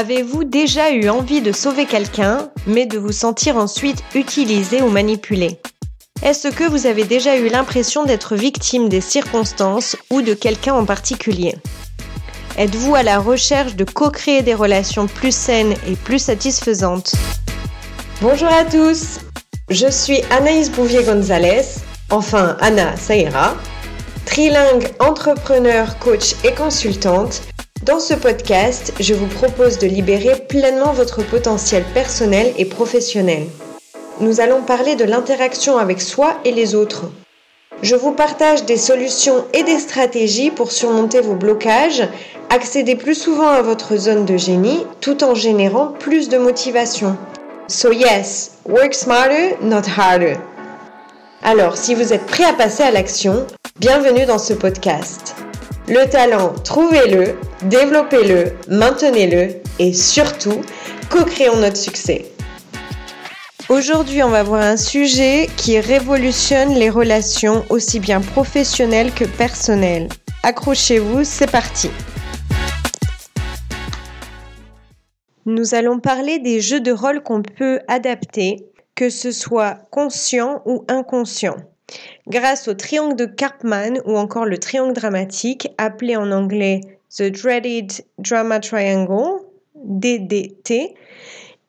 Avez-vous déjà eu envie de sauver quelqu'un, mais de vous sentir ensuite utilisé ou manipulé? Est-ce que vous avez déjà eu l'impression d'être victime des circonstances ou de quelqu'un en particulier? Êtes-vous à la recherche de co-créer des relations plus saines et plus satisfaisantes? Bonjour à tous! Je suis Anaïs Bouvier-Gonzalez, enfin Anna, ça ira, trilingue, entrepreneur, coach et consultante dans ce podcast, je vous propose de libérer pleinement votre potentiel personnel et professionnel. Nous allons parler de l'interaction avec soi et les autres. Je vous partage des solutions et des stratégies pour surmonter vos blocages, accéder plus souvent à votre zone de génie tout en générant plus de motivation. So yes, work smarter, not harder. Alors, si vous êtes prêt à passer à l'action, bienvenue dans ce podcast. Le talent, trouvez-le, développez-le, maintenez-le et surtout, co-créons notre succès. Aujourd'hui, on va voir un sujet qui révolutionne les relations aussi bien professionnelles que personnelles. Accrochez-vous, c'est parti. Nous allons parler des jeux de rôle qu'on peut adapter, que ce soit conscient ou inconscient grâce au triangle de Karpman ou encore le triangle dramatique, appelé en anglais The Dreaded Drama Triangle, DDT.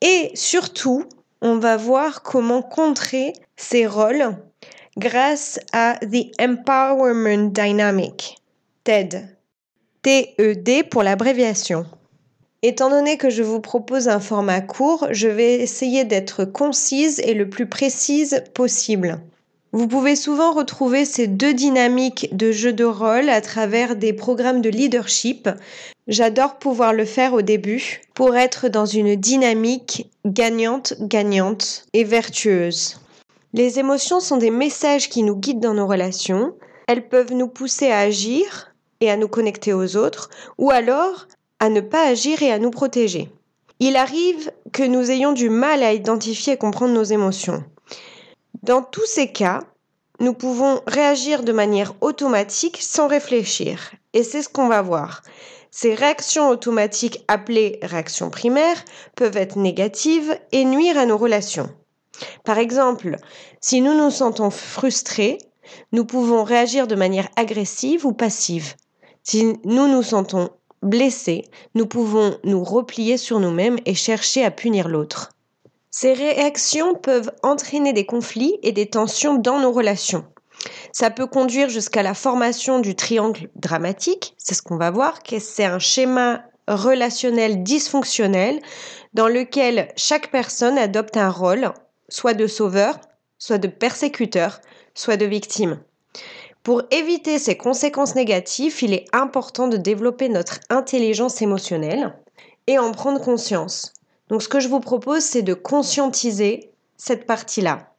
Et surtout, on va voir comment contrer ces rôles grâce à The Empowerment Dynamic, TED. TED pour l'abréviation. Étant donné que je vous propose un format court, je vais essayer d'être concise et le plus précise possible. Vous pouvez souvent retrouver ces deux dynamiques de jeu de rôle à travers des programmes de leadership. J'adore pouvoir le faire au début pour être dans une dynamique gagnante-gagnante et vertueuse. Les émotions sont des messages qui nous guident dans nos relations. Elles peuvent nous pousser à agir et à nous connecter aux autres, ou alors à ne pas agir et à nous protéger. Il arrive que nous ayons du mal à identifier et comprendre nos émotions. Dans tous ces cas, nous pouvons réagir de manière automatique sans réfléchir. Et c'est ce qu'on va voir. Ces réactions automatiques appelées réactions primaires peuvent être négatives et nuire à nos relations. Par exemple, si nous nous sentons frustrés, nous pouvons réagir de manière agressive ou passive. Si nous nous sentons blessés, nous pouvons nous replier sur nous-mêmes et chercher à punir l'autre. Ces réactions peuvent entraîner des conflits et des tensions dans nos relations. Ça peut conduire jusqu'à la formation du triangle dramatique, c'est ce qu'on va voir, c'est un schéma relationnel dysfonctionnel dans lequel chaque personne adopte un rôle, soit de sauveur, soit de persécuteur, soit de victime. Pour éviter ces conséquences négatives, il est important de développer notre intelligence émotionnelle et en prendre conscience. Donc ce que je vous propose, c'est de conscientiser cette partie-là.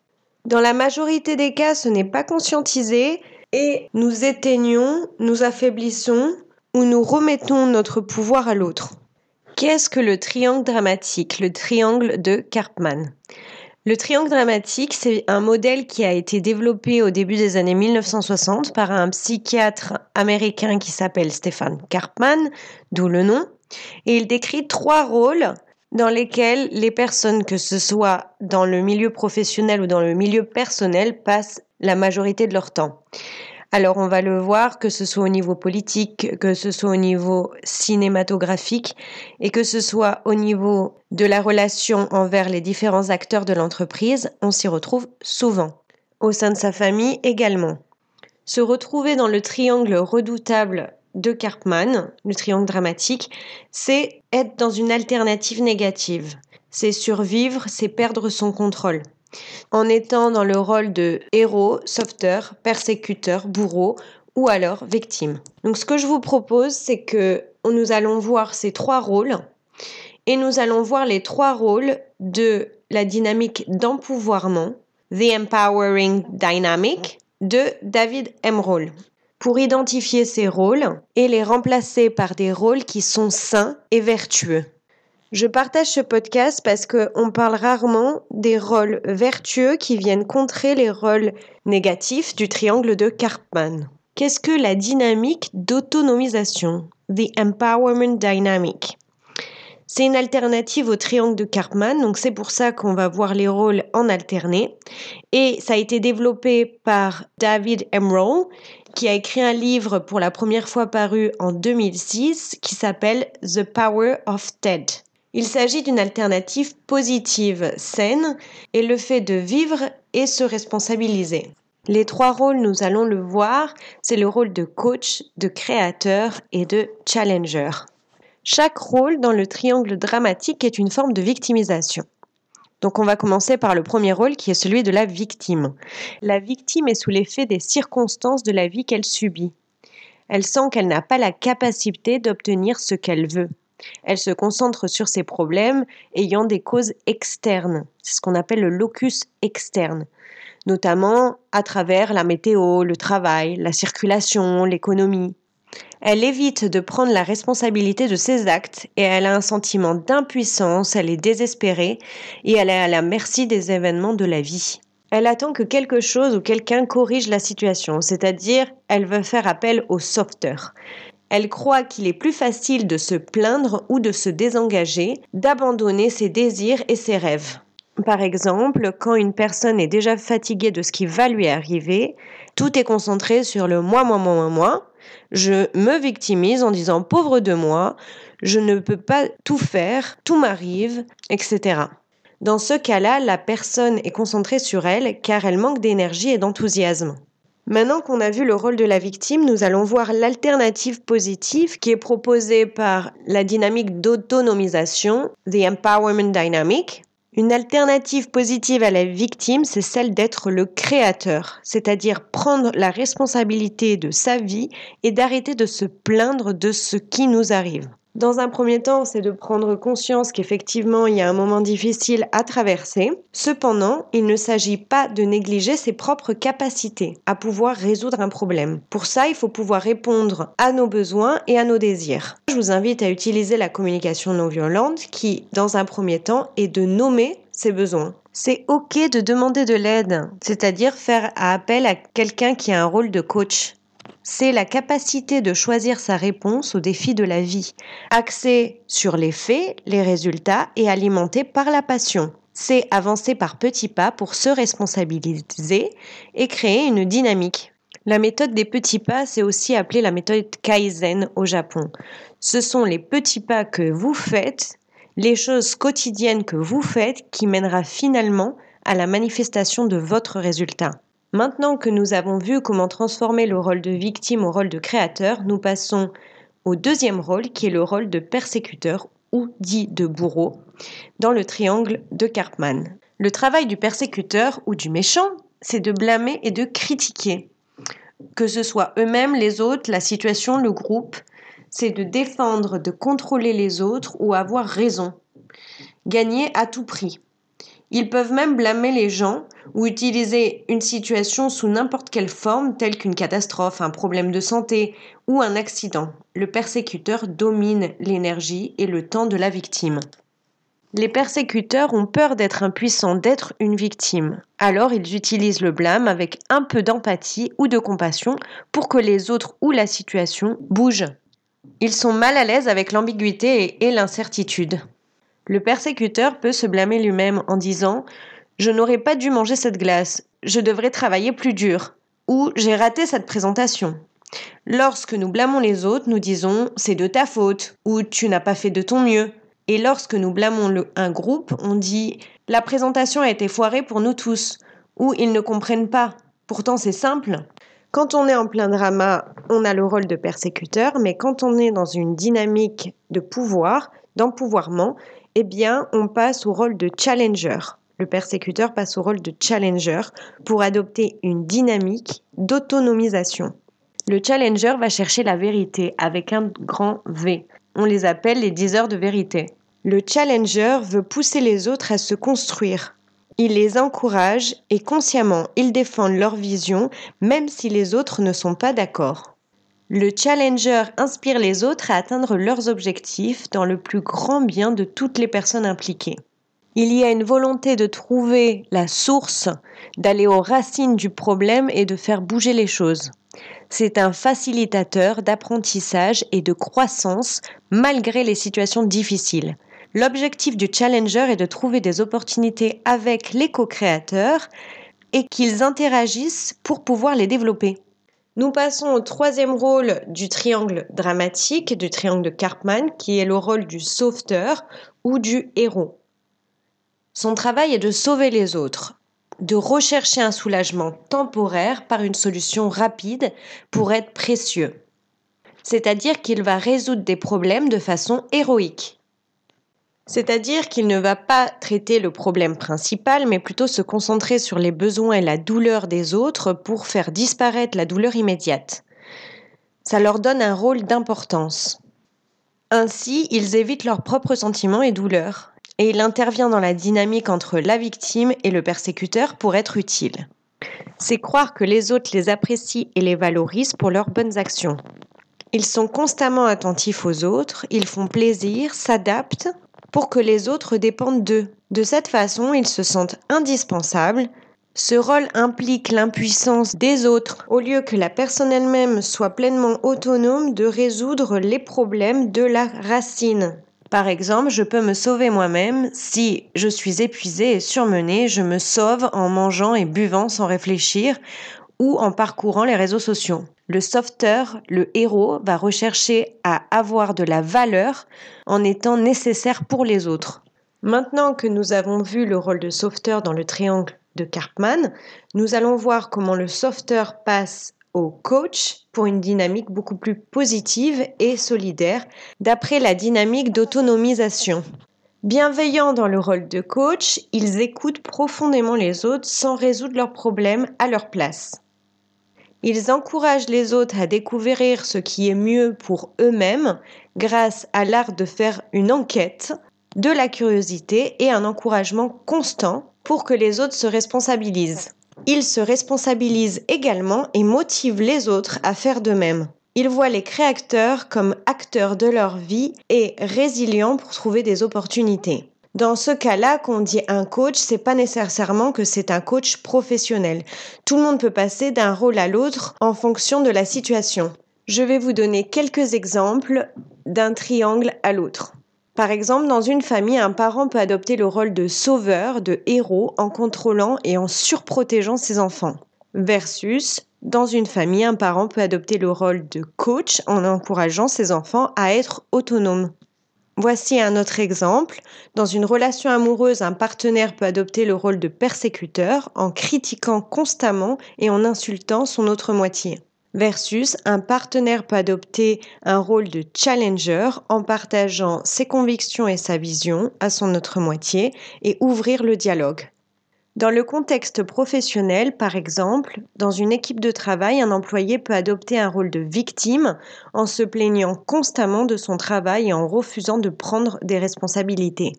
Dans la majorité des cas, ce n'est pas conscientisé et nous éteignons, nous affaiblissons ou nous remettons notre pouvoir à l'autre. Qu'est-ce que le triangle dramatique, le triangle de Karpman? Le triangle dramatique, c'est un modèle qui a été développé au début des années 1960 par un psychiatre américain qui s'appelle Stefan Karpman, d'où le nom. Et il décrit trois rôles dans lesquels les personnes, que ce soit dans le milieu professionnel ou dans le milieu personnel, passent la majorité de leur temps. Alors on va le voir, que ce soit au niveau politique, que ce soit au niveau cinématographique et que ce soit au niveau de la relation envers les différents acteurs de l'entreprise, on s'y retrouve souvent. Au sein de sa famille également. Se retrouver dans le triangle redoutable de Karpman, le triangle dramatique, c'est être dans une alternative négative. C'est survivre, c'est perdre son contrôle. En étant dans le rôle de héros, sauveteur, persécuteur, bourreau ou alors victime. Donc ce que je vous propose, c'est que nous allons voir ces trois rôles et nous allons voir les trois rôles de la dynamique d'empouvoirment, The Empowering Dynamic, de David Emerald pour identifier ces rôles et les remplacer par des rôles qui sont sains et vertueux. Je partage ce podcast parce qu'on parle rarement des rôles vertueux qui viennent contrer les rôles négatifs du triangle de Karpman. Qu'est-ce que la dynamique d'autonomisation The Empowerment Dynamic? C'est une alternative au triangle de Karpman, donc c'est pour ça qu'on va voir les rôles en alterné. Et ça a été développé par David Emerald, qui a écrit un livre pour la première fois paru en 2006 qui s'appelle The Power of TED. Il s'agit d'une alternative positive, saine, et le fait de vivre et se responsabiliser. Les trois rôles, nous allons le voir, c'est le rôle de coach, de créateur et de challenger. Chaque rôle dans le triangle dramatique est une forme de victimisation. Donc on va commencer par le premier rôle qui est celui de la victime. La victime est sous l'effet des circonstances de la vie qu'elle subit. Elle sent qu'elle n'a pas la capacité d'obtenir ce qu'elle veut. Elle se concentre sur ses problèmes ayant des causes externes. C'est ce qu'on appelle le locus externe, notamment à travers la météo, le travail, la circulation, l'économie. Elle évite de prendre la responsabilité de ses actes et elle a un sentiment d'impuissance, elle est désespérée et elle est à la merci des événements de la vie. Elle attend que quelque chose ou quelqu'un corrige la situation, c'est-à-dire elle veut faire appel au sauveteur. Elle croit qu'il est plus facile de se plaindre ou de se désengager, d'abandonner ses désirs et ses rêves. Par exemple, quand une personne est déjà fatiguée de ce qui va lui arriver, tout est concentré sur le moi, moi, moi, moi, moi. Je me victimise en disant pauvre de moi, je ne peux pas tout faire, tout m'arrive, etc. Dans ce cas-là, la personne est concentrée sur elle car elle manque d'énergie et d'enthousiasme. Maintenant qu'on a vu le rôle de la victime, nous allons voir l'alternative positive qui est proposée par la dynamique d'autonomisation, The Empowerment Dynamic. Une alternative positive à la victime, c'est celle d'être le créateur, c'est-à-dire prendre la responsabilité de sa vie et d'arrêter de se plaindre de ce qui nous arrive. Dans un premier temps, c'est de prendre conscience qu'effectivement, il y a un moment difficile à traverser. Cependant, il ne s'agit pas de négliger ses propres capacités à pouvoir résoudre un problème. Pour ça, il faut pouvoir répondre à nos besoins et à nos désirs. Je vous invite à utiliser la communication non violente qui, dans un premier temps, est de nommer ses besoins. C'est OK de demander de l'aide, c'est-à-dire faire appel à quelqu'un qui a un rôle de coach c'est la capacité de choisir sa réponse aux défis de la vie, axée sur les faits, les résultats et alimentée par la passion. C'est avancer par petits pas pour se responsabiliser et créer une dynamique. La méthode des petits pas, c'est aussi appelée la méthode Kaizen au Japon. Ce sont les petits pas que vous faites, les choses quotidiennes que vous faites qui mènera finalement à la manifestation de votre résultat. Maintenant que nous avons vu comment transformer le rôle de victime au rôle de créateur, nous passons au deuxième rôle qui est le rôle de persécuteur ou dit de bourreau dans le triangle de Karpman. Le travail du persécuteur ou du méchant, c'est de blâmer et de critiquer. Que ce soit eux-mêmes, les autres, la situation, le groupe, c'est de défendre, de contrôler les autres ou avoir raison. Gagner à tout prix. Ils peuvent même blâmer les gens ou utiliser une situation sous n'importe quelle forme, telle qu'une catastrophe, un problème de santé ou un accident. Le persécuteur domine l'énergie et le temps de la victime. Les persécuteurs ont peur d'être impuissants, d'être une victime. Alors ils utilisent le blâme avec un peu d'empathie ou de compassion pour que les autres ou la situation bougent. Ils sont mal à l'aise avec l'ambiguïté et l'incertitude. Le persécuteur peut se blâmer lui-même en disant Je n'aurais pas dû manger cette glace, je devrais travailler plus dur, ou J'ai raté cette présentation. Lorsque nous blâmons les autres, nous disons C'est de ta faute, ou Tu n'as pas fait de ton mieux. Et lorsque nous blâmons un groupe, on dit La présentation a été foirée pour nous tous, ou Ils ne comprennent pas. Pourtant, c'est simple. Quand on est en plein drama, on a le rôle de persécuteur, mais quand on est dans une dynamique de pouvoir, d'empouvoirment, eh bien, on passe au rôle de challenger. Le persécuteur passe au rôle de challenger pour adopter une dynamique d'autonomisation. Le challenger va chercher la vérité avec un grand V. On les appelle les diseurs de vérité. Le challenger veut pousser les autres à se construire. Il les encourage et consciemment, ils défendent leur vision même si les autres ne sont pas d'accord. Le challenger inspire les autres à atteindre leurs objectifs dans le plus grand bien de toutes les personnes impliquées. Il y a une volonté de trouver la source, d'aller aux racines du problème et de faire bouger les choses. C'est un facilitateur d'apprentissage et de croissance malgré les situations difficiles. L'objectif du challenger est de trouver des opportunités avec les co-créateurs et qu'ils interagissent pour pouvoir les développer. Nous passons au troisième rôle du triangle dramatique, du triangle de Karpman, qui est le rôle du sauveteur ou du héros. Son travail est de sauver les autres, de rechercher un soulagement temporaire par une solution rapide pour être précieux. C'est-à-dire qu'il va résoudre des problèmes de façon héroïque. C'est-à-dire qu'il ne va pas traiter le problème principal, mais plutôt se concentrer sur les besoins et la douleur des autres pour faire disparaître la douleur immédiate. Ça leur donne un rôle d'importance. Ainsi, ils évitent leurs propres sentiments et douleurs, et il intervient dans la dynamique entre la victime et le persécuteur pour être utile. C'est croire que les autres les apprécient et les valorisent pour leurs bonnes actions. Ils sont constamment attentifs aux autres, ils font plaisir, s'adaptent pour que les autres dépendent d'eux. De cette façon, ils se sentent indispensables. Ce rôle implique l'impuissance des autres, au lieu que la personne elle-même soit pleinement autonome de résoudre les problèmes de la racine. Par exemple, je peux me sauver moi-même si je suis épuisé et surmené, je me sauve en mangeant et buvant sans réfléchir ou en parcourant les réseaux sociaux. Le sauveteur, le héros, va rechercher à avoir de la valeur en étant nécessaire pour les autres. Maintenant que nous avons vu le rôle de sauveteur dans le triangle de Karpman, nous allons voir comment le sauveteur passe au coach pour une dynamique beaucoup plus positive et solidaire d'après la dynamique d'autonomisation. Bienveillants dans le rôle de coach, ils écoutent profondément les autres sans résoudre leurs problèmes à leur place. Ils encouragent les autres à découvrir ce qui est mieux pour eux-mêmes grâce à l'art de faire une enquête, de la curiosité et un encouragement constant pour que les autres se responsabilisent. Ils se responsabilisent également et motivent les autres à faire de même. Ils voient les créateurs comme acteurs de leur vie et résilients pour trouver des opportunités. Dans ce cas-là, qu'on dit un coach, c'est pas nécessairement que c'est un coach professionnel. Tout le monde peut passer d'un rôle à l'autre en fonction de la situation. Je vais vous donner quelques exemples d'un triangle à l'autre. Par exemple, dans une famille, un parent peut adopter le rôle de sauveur, de héros, en contrôlant et en surprotégeant ses enfants. Versus, dans une famille, un parent peut adopter le rôle de coach en encourageant ses enfants à être autonomes. Voici un autre exemple. Dans une relation amoureuse, un partenaire peut adopter le rôle de persécuteur en critiquant constamment et en insultant son autre moitié. Versus un partenaire peut adopter un rôle de challenger en partageant ses convictions et sa vision à son autre moitié et ouvrir le dialogue. Dans le contexte professionnel, par exemple, dans une équipe de travail, un employé peut adopter un rôle de victime en se plaignant constamment de son travail et en refusant de prendre des responsabilités.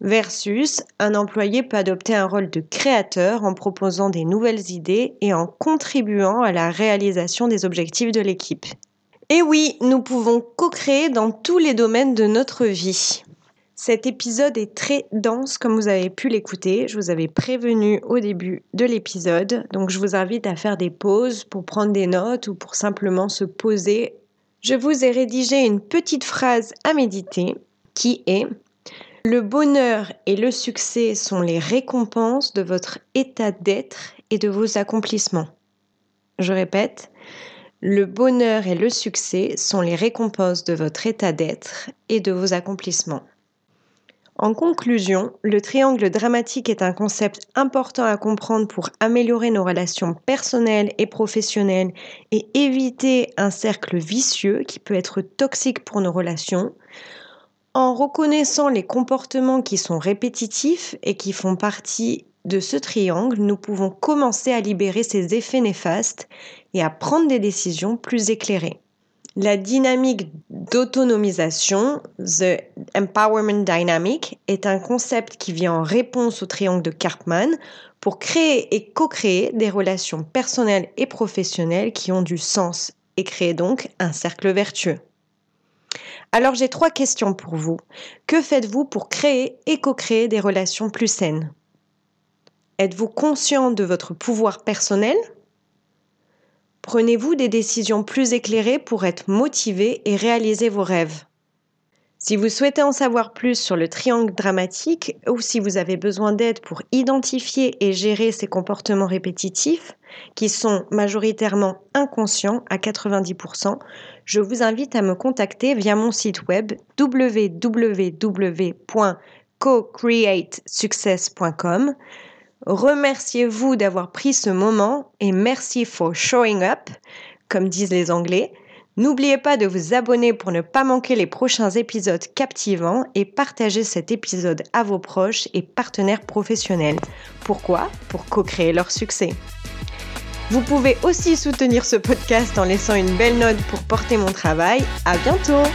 Versus, un employé peut adopter un rôle de créateur en proposant des nouvelles idées et en contribuant à la réalisation des objectifs de l'équipe. Et oui, nous pouvons co-créer dans tous les domaines de notre vie. Cet épisode est très dense comme vous avez pu l'écouter. Je vous avais prévenu au début de l'épisode, donc je vous invite à faire des pauses pour prendre des notes ou pour simplement se poser. Je vous ai rédigé une petite phrase à méditer qui est Le bonheur et le succès sont les récompenses de votre état d'être et de vos accomplissements. Je répète, le bonheur et le succès sont les récompenses de votre état d'être et de vos accomplissements. En conclusion, le triangle dramatique est un concept important à comprendre pour améliorer nos relations personnelles et professionnelles et éviter un cercle vicieux qui peut être toxique pour nos relations. En reconnaissant les comportements qui sont répétitifs et qui font partie de ce triangle, nous pouvons commencer à libérer ces effets néfastes et à prendre des décisions plus éclairées. La dynamique d'autonomisation, The Empowerment Dynamic, est un concept qui vient en réponse au triangle de Karpman pour créer et co-créer des relations personnelles et professionnelles qui ont du sens et créer donc un cercle vertueux. Alors j'ai trois questions pour vous. Que faites-vous pour créer et co-créer des relations plus saines? Êtes-vous conscient de votre pouvoir personnel? Prenez-vous des décisions plus éclairées pour être motivé et réaliser vos rêves Si vous souhaitez en savoir plus sur le triangle dramatique ou si vous avez besoin d'aide pour identifier et gérer ces comportements répétitifs, qui sont majoritairement inconscients à 90%, je vous invite à me contacter via mon site web www.cocreatesuccess.com. Remerciez-vous d'avoir pris ce moment et merci for showing up, comme disent les Anglais. N'oubliez pas de vous abonner pour ne pas manquer les prochains épisodes captivants et partagez cet épisode à vos proches et partenaires professionnels. Pourquoi? Pour co-créer leur succès. Vous pouvez aussi soutenir ce podcast en laissant une belle note pour porter mon travail. À bientôt!